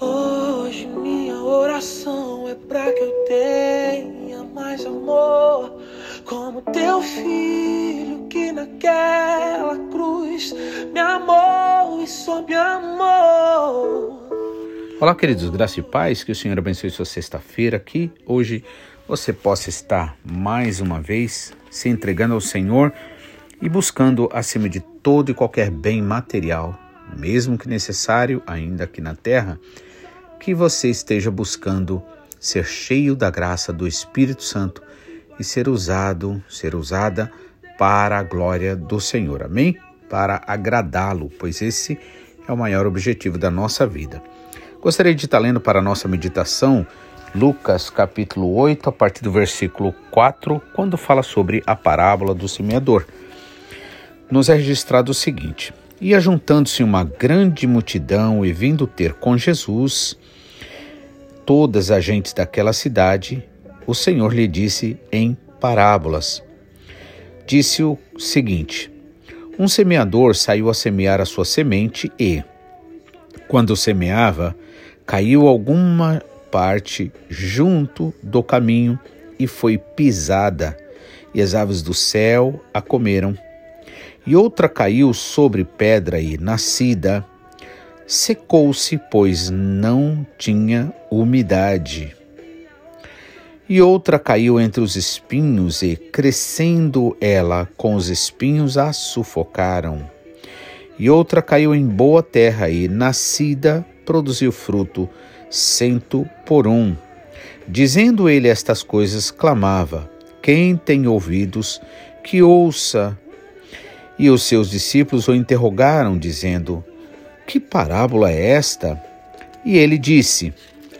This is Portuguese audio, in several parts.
Hoje minha oração é para que eu tenha mais amor, como teu filho que naquela cruz me amou e só me amou. Olá, queridos, graça e paz, que o Senhor abençoe sua sexta-feira aqui. Hoje você possa estar mais uma vez se entregando ao Senhor e buscando acima de todo e qualquer bem material, mesmo que necessário ainda aqui na terra, que você esteja buscando ser cheio da graça do Espírito Santo e ser usado, ser usada para a glória do Senhor. Amém? Para agradá-lo, pois esse é o maior objetivo da nossa vida. Gostaria de estar lendo para a nossa meditação Lucas capítulo 8, a partir do versículo 4, quando fala sobre a parábola do semeador nos é registrado o seguinte: E ajuntando-se uma grande multidão e vindo ter com Jesus todas as gentes daquela cidade, o Senhor lhe disse em parábolas. Disse o seguinte: Um semeador saiu a semear a sua semente e, quando semeava, caiu alguma parte junto do caminho e foi pisada, e as aves do céu a comeram e outra caiu sobre pedra e, nascida, secou-se, pois não tinha umidade. E outra caiu entre os espinhos, e, crescendo ela com os espinhos, a sufocaram. E outra caiu em boa terra, e, nascida, produziu fruto, cento por um. Dizendo ele estas coisas, clamava: Quem tem ouvidos, que ouça. E os seus discípulos o interrogaram, dizendo: Que parábola é esta? E ele disse: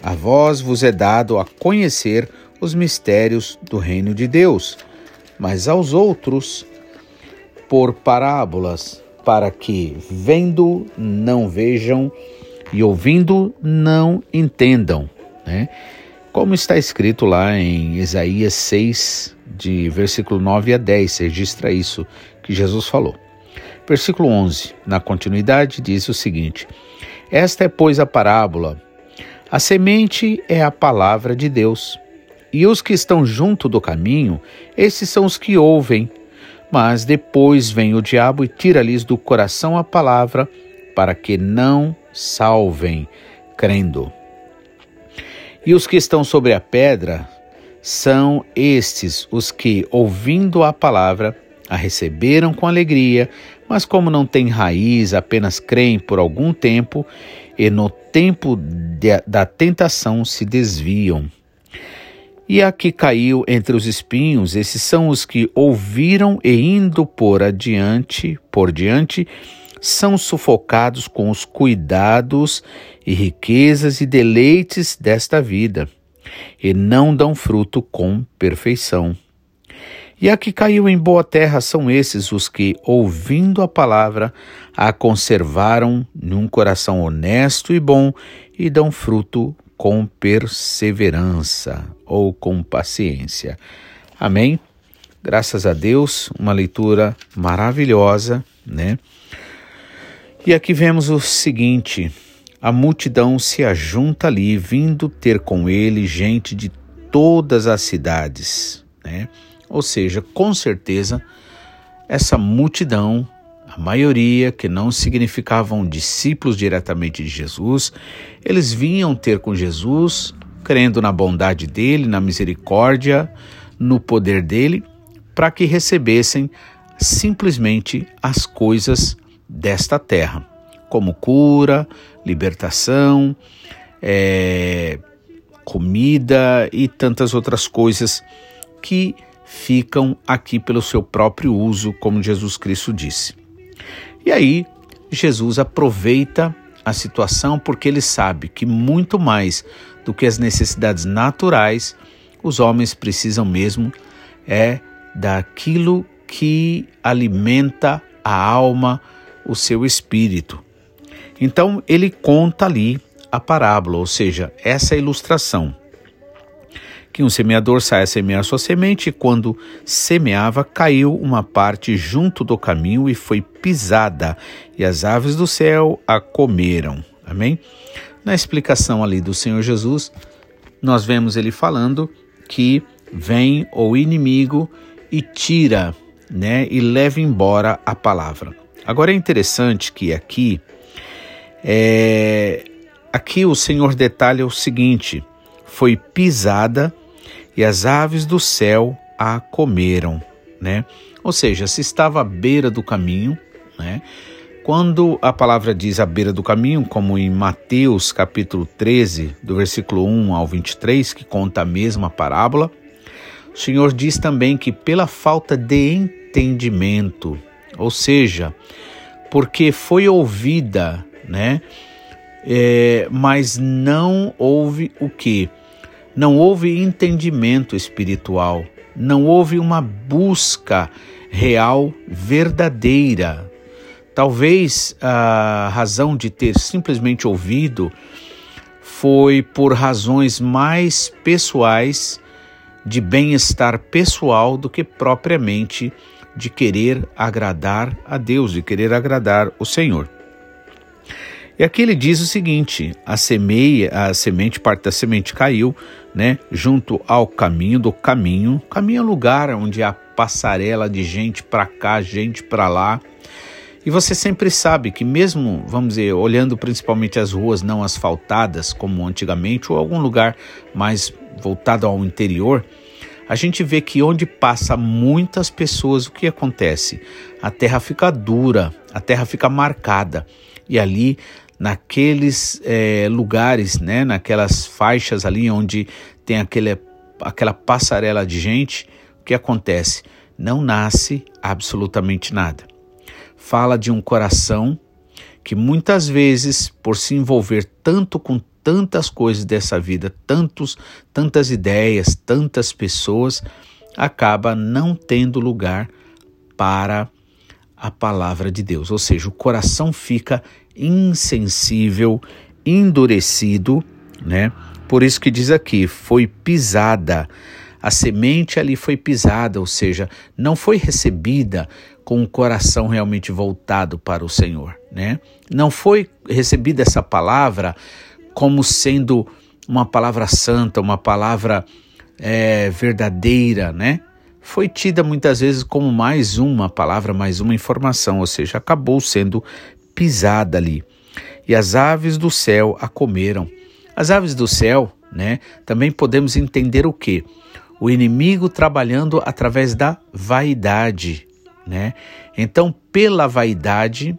A vós vos é dado a conhecer os mistérios do reino de Deus, mas aos outros por parábolas, para que, vendo, não vejam e ouvindo, não entendam. Né? Como está escrito lá em Isaías 6, de versículo 9 a 10, registra isso que Jesus falou. Versículo 11, na continuidade, diz o seguinte: Esta é, pois, a parábola. A semente é a palavra de Deus. E os que estão junto do caminho, esses são os que ouvem. Mas depois vem o diabo e tira-lhes do coração a palavra, para que não salvem, crendo. E os que estão sobre a pedra são estes os que, ouvindo a palavra, a receberam com alegria, mas como não têm raiz, apenas creem por algum tempo e no tempo de, da tentação se desviam. E a que caiu entre os espinhos, esses são os que ouviram e indo por adiante, por diante, são sufocados com os cuidados e riquezas e deleites desta vida e não dão fruto com perfeição. E a que caiu em boa terra são esses os que, ouvindo a palavra, a conservaram num coração honesto e bom e dão fruto com perseverança ou com paciência. Amém? Graças a Deus, uma leitura maravilhosa, né? E aqui vemos o seguinte: a multidão se ajunta ali, vindo ter com ele gente de todas as cidades, né? Ou seja, com certeza, essa multidão, a maioria que não significavam discípulos diretamente de Jesus, eles vinham ter com Jesus, crendo na bondade dele, na misericórdia, no poder dele, para que recebessem simplesmente as coisas desta terra como cura, libertação, é, comida e tantas outras coisas que ficam aqui pelo seu próprio uso, como Jesus Cristo disse. E aí, Jesus aproveita a situação porque ele sabe que muito mais do que as necessidades naturais, os homens precisam mesmo é daquilo que alimenta a alma, o seu espírito. Então ele conta ali a parábola, ou seja, essa ilustração. Que um semeador sai a semear sua semente e quando semeava caiu uma parte junto do caminho e foi pisada, e as aves do céu a comeram. Amém? Na explicação ali do Senhor Jesus, nós vemos ele falando que vem o inimigo e tira, né, e leva embora a palavra. Agora é interessante que aqui é, aqui o Senhor detalha o seguinte: foi pisada e as aves do céu a comeram, né? Ou seja, se estava à beira do caminho, né? Quando a palavra diz à beira do caminho, como em Mateus capítulo 13, do versículo 1 ao 23, que conta a mesma parábola, o Senhor diz também que pela falta de entendimento, ou seja, porque foi ouvida, né? É, mas não houve o que? Não houve entendimento espiritual, não houve uma busca real, verdadeira. Talvez a razão de ter simplesmente ouvido foi por razões mais pessoais, de bem-estar pessoal, do que propriamente de querer agradar a Deus, de querer agradar o Senhor. E aqui ele diz o seguinte: a semeia, a semente, parte da semente caiu, né, junto ao caminho do caminho. Caminho é lugar onde há passarela de gente para cá, gente para lá. E você sempre sabe que mesmo, vamos dizer, olhando principalmente as ruas não asfaltadas como antigamente ou algum lugar mais voltado ao interior, a gente vê que onde passa muitas pessoas, o que acontece? A terra fica dura, a terra fica marcada. E ali naqueles é, lugares, né, naquelas faixas ali onde tem aquele, aquela passarela de gente, o que acontece? Não nasce absolutamente nada. Fala de um coração que muitas vezes, por se envolver tanto com tantas coisas dessa vida, tantos, tantas ideias, tantas pessoas, acaba não tendo lugar para a palavra de Deus. Ou seja, o coração fica insensível, endurecido, né? Por isso que diz aqui, foi pisada. A semente ali foi pisada, ou seja, não foi recebida com o coração realmente voltado para o Senhor, né? Não foi recebida essa palavra como sendo uma palavra santa, uma palavra é, verdadeira, né? Foi tida muitas vezes como mais uma palavra, mais uma informação, ou seja, acabou sendo pisada ali. E as aves do céu a comeram. As aves do céu, né? Também podemos entender o que? O inimigo trabalhando através da vaidade, né? Então, pela vaidade,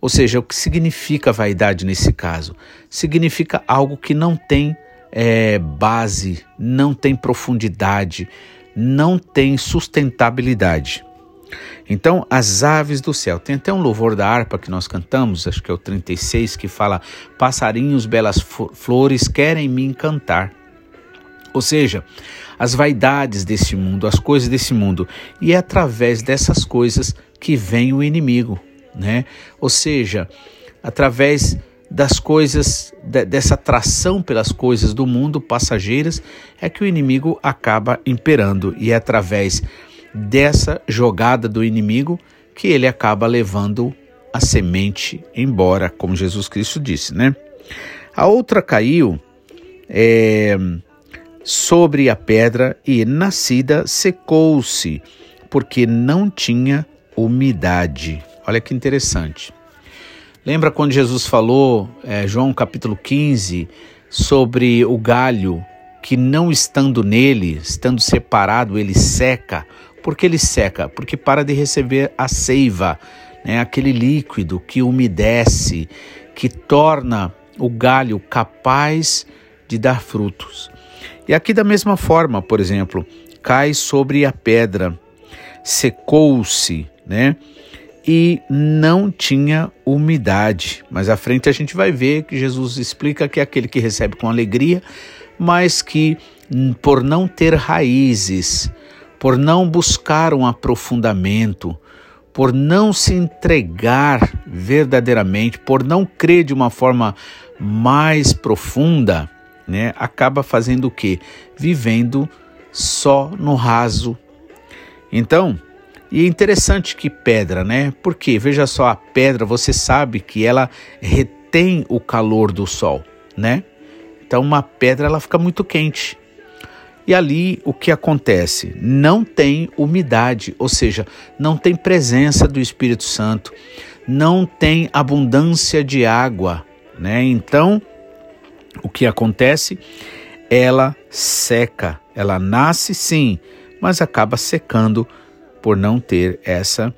ou seja, o que significa vaidade nesse caso? Significa algo que não tem é, base, não tem profundidade, não tem sustentabilidade. Então, as aves do céu. Tem até um louvor da harpa que nós cantamos, acho que é o 36, que fala: Passarinhos, belas flores querem me encantar. Ou seja, as vaidades desse mundo, as coisas desse mundo. E é através dessas coisas que vem o inimigo, né? Ou seja, através das coisas, dessa atração pelas coisas do mundo passageiras, é que o inimigo acaba imperando. E é através dessa jogada do inimigo que ele acaba levando a semente embora, como Jesus Cristo disse, né? A outra caiu é, sobre a pedra e nascida secou-se, porque não tinha umidade. Olha que interessante. Lembra quando Jesus falou, é, João capítulo 15, sobre o galho que não estando nele, estando separado, ele seca, por que ele seca? Porque para de receber a seiva, né? aquele líquido que umedece, que torna o galho capaz de dar frutos. E aqui, da mesma forma, por exemplo, cai sobre a pedra, secou-se, né? E não tinha umidade. Mas à frente a gente vai ver que Jesus explica que é aquele que recebe com alegria, mas que por não ter raízes, por não buscar um aprofundamento, por não se entregar verdadeiramente, por não crer de uma forma mais profunda, né, acaba fazendo o quê? Vivendo só no raso. Então, e é interessante que pedra, né? Porque veja só, a pedra, você sabe que ela retém o calor do sol, né? Então uma pedra ela fica muito quente. E ali o que acontece? Não tem umidade, ou seja, não tem presença do Espírito Santo, não tem abundância de água, né? Então, o que acontece? Ela seca, ela nasce sim, mas acaba secando por não ter essa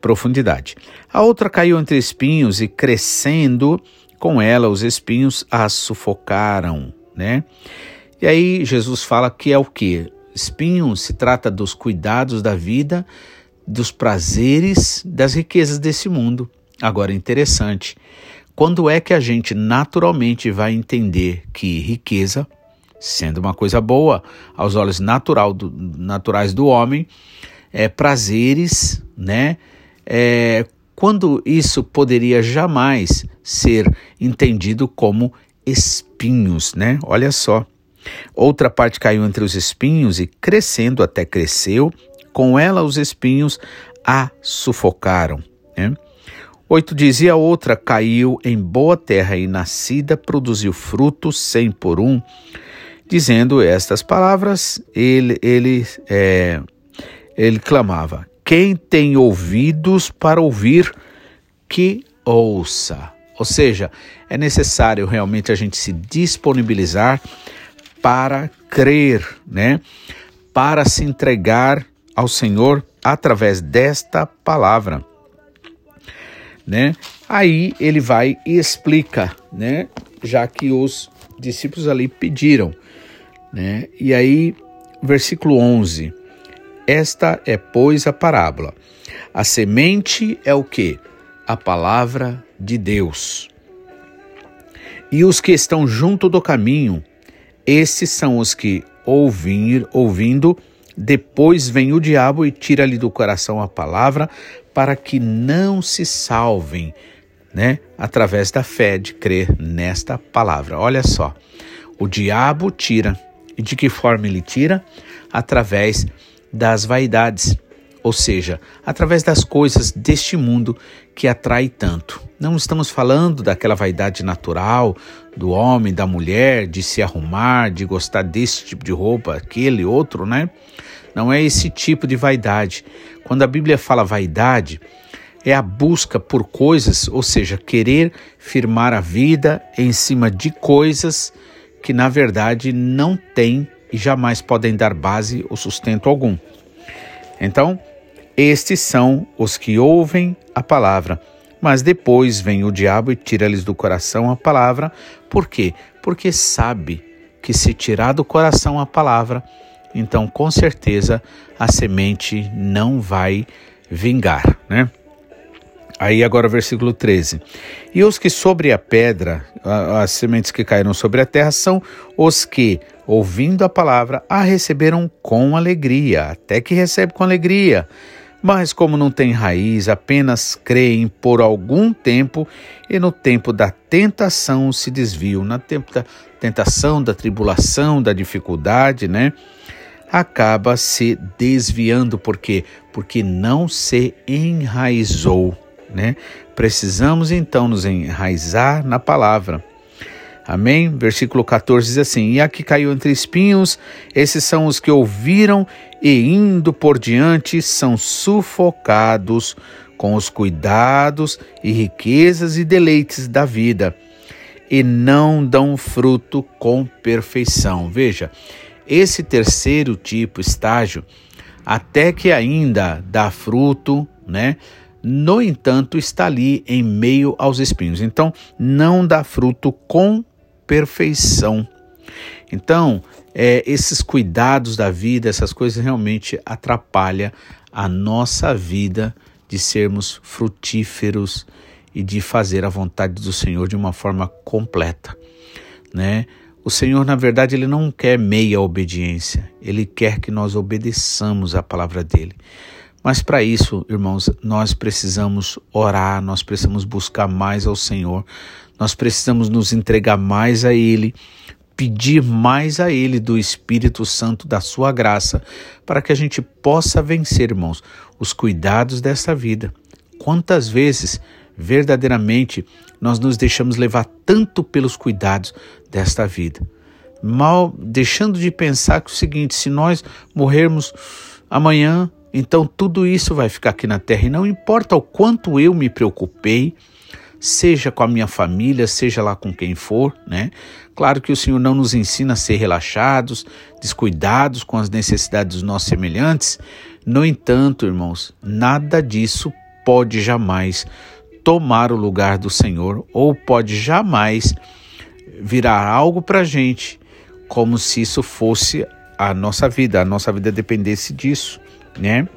profundidade. A outra caiu entre espinhos e crescendo com ela os espinhos a sufocaram, né? E aí Jesus fala que é o que? Espinho se trata dos cuidados da vida, dos prazeres, das riquezas desse mundo. Agora, interessante, quando é que a gente naturalmente vai entender que riqueza, sendo uma coisa boa aos olhos natural do, naturais do homem, é, prazeres, né? É, quando isso poderia jamais ser entendido como espinhos, né? Olha só. Outra parte caiu entre os espinhos e, crescendo até cresceu, com ela os espinhos a sufocaram. Né? Oito dizia outra caiu em boa terra e nascida produziu frutos cem por um. Dizendo estas palavras, ele, ele, é, ele clamava: Quem tem ouvidos para ouvir, que ouça. Ou seja, é necessário realmente a gente se disponibilizar para crer, né? Para se entregar ao Senhor através desta palavra, né? Aí ele vai e explica, né? Já que os discípulos ali pediram, né? E aí, versículo 11. Esta é, pois, a parábola. A semente é o que? A palavra de Deus. E os que estão junto do caminho esses são os que, ouvir, ouvindo, depois vem o diabo e tira-lhe do coração a palavra para que não se salvem, né? Através da fé de crer nesta palavra. Olha só, o diabo tira. E de que forma ele tira? Através das vaidades ou seja, através das coisas deste mundo que atrai tanto. Não estamos falando daquela vaidade natural do homem, da mulher, de se arrumar, de gostar desse tipo de roupa, aquele outro, né? Não é esse tipo de vaidade. Quando a Bíblia fala vaidade, é a busca por coisas, ou seja, querer firmar a vida em cima de coisas que na verdade não têm e jamais podem dar base ou sustento algum. Então, estes são os que ouvem a palavra, mas depois vem o diabo e tira-lhes do coração a palavra. Por quê? Porque sabe que se tirar do coração a palavra, então com certeza a semente não vai vingar, né? Aí agora o versículo 13. E os que sobre a pedra, as sementes que caíram sobre a terra, são os que, ouvindo a palavra, a receberam com alegria, até que recebe com alegria. Mas, como não tem raiz, apenas creem por algum tempo e no tempo da tentação se desviam. Da tentação, da tribulação, da dificuldade, né? Acaba se desviando. Por quê? Porque não se enraizou, né? Precisamos então nos enraizar na palavra. Amém? Versículo 14 diz assim: E aqui caiu entre espinhos, esses são os que ouviram e indo por diante são sufocados com os cuidados e riquezas e deleites da vida e não dão fruto com perfeição. Veja, esse terceiro tipo, estágio, até que ainda dá fruto, né? No entanto, está ali em meio aos espinhos. Então, não dá fruto com perfeição. Então, é, esses cuidados da vida, essas coisas realmente atrapalham a nossa vida de sermos frutíferos e de fazer a vontade do Senhor de uma forma completa, né? O Senhor, na verdade, ele não quer meia obediência, ele quer que nós obedeçamos a palavra dele. Mas para isso, irmãos, nós precisamos orar, nós precisamos buscar mais ao Senhor, nós precisamos nos entregar mais a Ele, pedir mais a Ele do Espírito Santo, da Sua graça, para que a gente possa vencer, irmãos, os cuidados desta vida. Quantas vezes verdadeiramente nós nos deixamos levar tanto pelos cuidados desta vida. Mal deixando de pensar que é o seguinte, se nós morrermos amanhã, então tudo isso vai ficar aqui na terra e não importa o quanto eu me preocupei, seja com a minha família, seja lá com quem for, né? Claro que o Senhor não nos ensina a ser relaxados, descuidados com as necessidades dos nossos semelhantes. No entanto, irmãos, nada disso pode jamais tomar o lugar do Senhor ou pode jamais virar algo para a gente como se isso fosse a nossa vida, a nossa vida dependesse disso, né?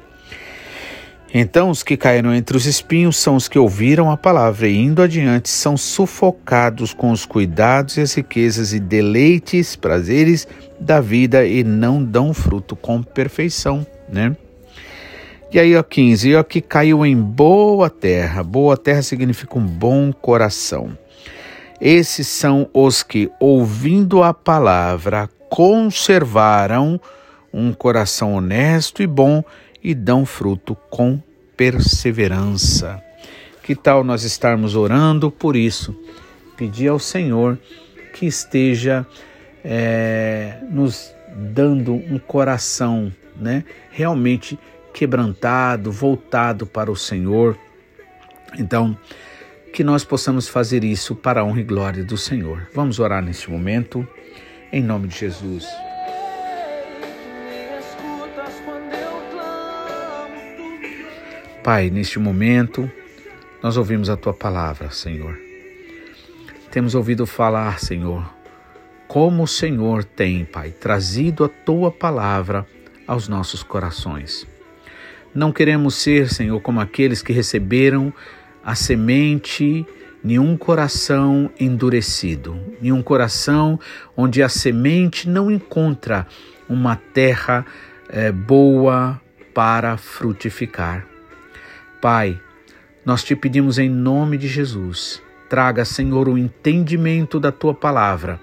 Então, os que caíram entre os espinhos são os que ouviram a palavra e, indo adiante, são sufocados com os cuidados e as riquezas e deleites, prazeres da vida e não dão fruto com perfeição, né? E aí, ó, 15, e ó, que caiu em boa terra. Boa terra significa um bom coração. Esses são os que, ouvindo a palavra, conservaram um coração honesto e bom e dão fruto com perseverança. Que tal nós estarmos orando por isso? Pedir ao Senhor que esteja é, nos dando um coração né, realmente quebrantado, voltado para o Senhor. Então, que nós possamos fazer isso para a honra e glória do Senhor. Vamos orar neste momento, em nome de Jesus. Pai, neste momento, nós ouvimos a tua palavra, Senhor. Temos ouvido falar, Senhor, como o Senhor tem, Pai, trazido a tua palavra aos nossos corações. Não queremos ser, Senhor, como aqueles que receberam a semente, nenhum coração endurecido, nenhum coração onde a semente não encontra uma terra é, boa para frutificar. Pai, nós te pedimos em nome de Jesus, traga, Senhor, o entendimento da tua palavra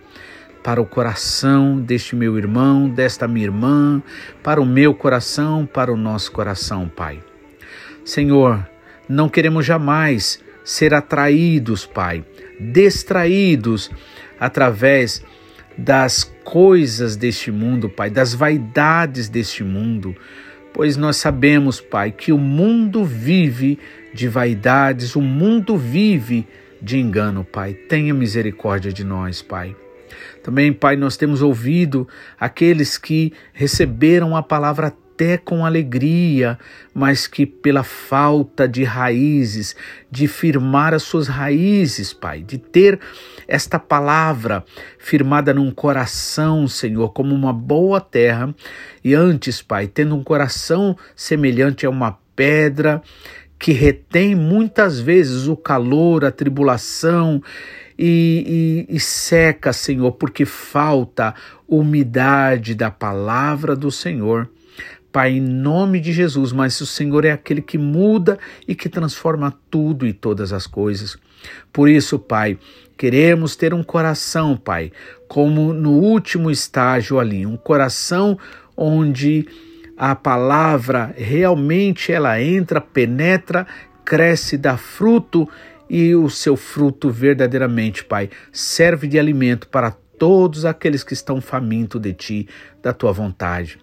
para o coração deste meu irmão, desta minha irmã, para o meu coração, para o nosso coração, Pai. Senhor, não queremos jamais ser atraídos, Pai, distraídos através das coisas deste mundo, Pai, das vaidades deste mundo pois nós sabemos, Pai, que o mundo vive de vaidades, o mundo vive de engano, Pai. Tenha misericórdia de nós, Pai. Também, Pai, nós temos ouvido aqueles que receberam a palavra até com alegria, mas que pela falta de raízes, de firmar as suas raízes, Pai, de ter esta palavra firmada num coração, Senhor, como uma boa terra, e antes, Pai, tendo um coração semelhante a uma pedra, que retém muitas vezes o calor, a tribulação e, e, e, seca, Senhor, porque falta umidade da palavra do Senhor. Pai, em nome de Jesus, mas o Senhor é aquele que muda e que transforma tudo e todas as coisas. Por isso, Pai, queremos ter um coração, Pai, como no último estágio ali, um coração onde a palavra realmente ela entra, penetra, cresce, dá fruto e o seu fruto verdadeiramente, Pai, serve de alimento para todos aqueles que estão famintos de ti, da tua vontade.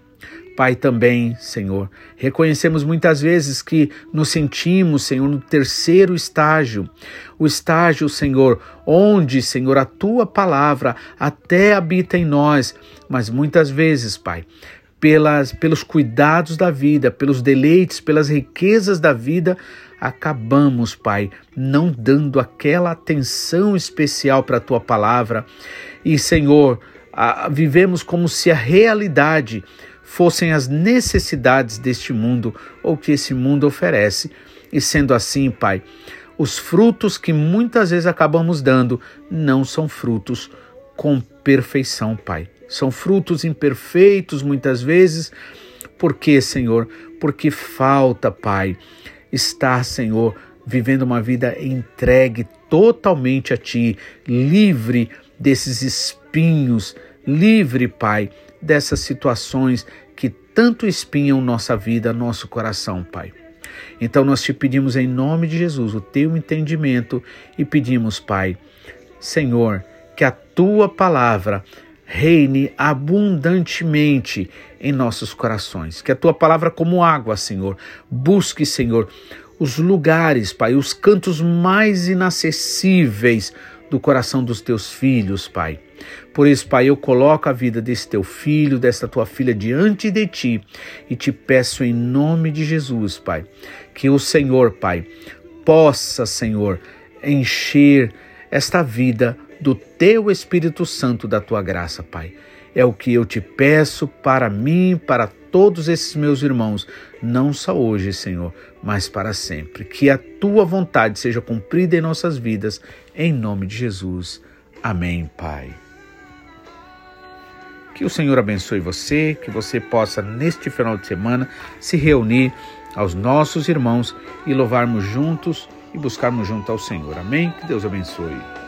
Pai, também, Senhor, reconhecemos muitas vezes que nos sentimos, Senhor, no terceiro estágio, o estágio, Senhor, onde, Senhor, a tua palavra até habita em nós, mas muitas vezes, Pai, pelas, pelos cuidados da vida, pelos deleites, pelas riquezas da vida, acabamos, Pai, não dando aquela atenção especial para a tua palavra. E, Senhor, a, vivemos como se a realidade fossem as necessidades deste mundo ou que esse mundo oferece. E sendo assim, Pai, os frutos que muitas vezes acabamos dando não são frutos com perfeição, Pai. São frutos imperfeitos muitas vezes. Por quê, Senhor? Porque falta, Pai, estar, Senhor, vivendo uma vida entregue totalmente a Ti, livre desses espinhos, livre, Pai, dessas situações que tanto espinham nossa vida, nosso coração, Pai. Então nós te pedimos em nome de Jesus o teu entendimento e pedimos, Pai, Senhor, que a tua palavra reine abundantemente em nossos corações. Que a tua palavra, como água, Senhor, busque, Senhor, os lugares, Pai, os cantos mais inacessíveis do coração dos teus filhos, Pai. Por isso, Pai, eu coloco a vida desse teu filho, desta tua filha diante de ti e te peço em nome de Jesus, Pai, que o Senhor, Pai, possa, Senhor, encher esta vida do teu Espírito Santo, da tua graça, Pai. É o que eu te peço para mim, para todos esses meus irmãos, não só hoje, Senhor, mas para sempre. Que a tua vontade seja cumprida em nossas vidas, em nome de Jesus. Amém, Pai. Que o Senhor abençoe você, que você possa, neste final de semana, se reunir aos nossos irmãos e louvarmos juntos e buscarmos junto ao Senhor. Amém? Que Deus abençoe.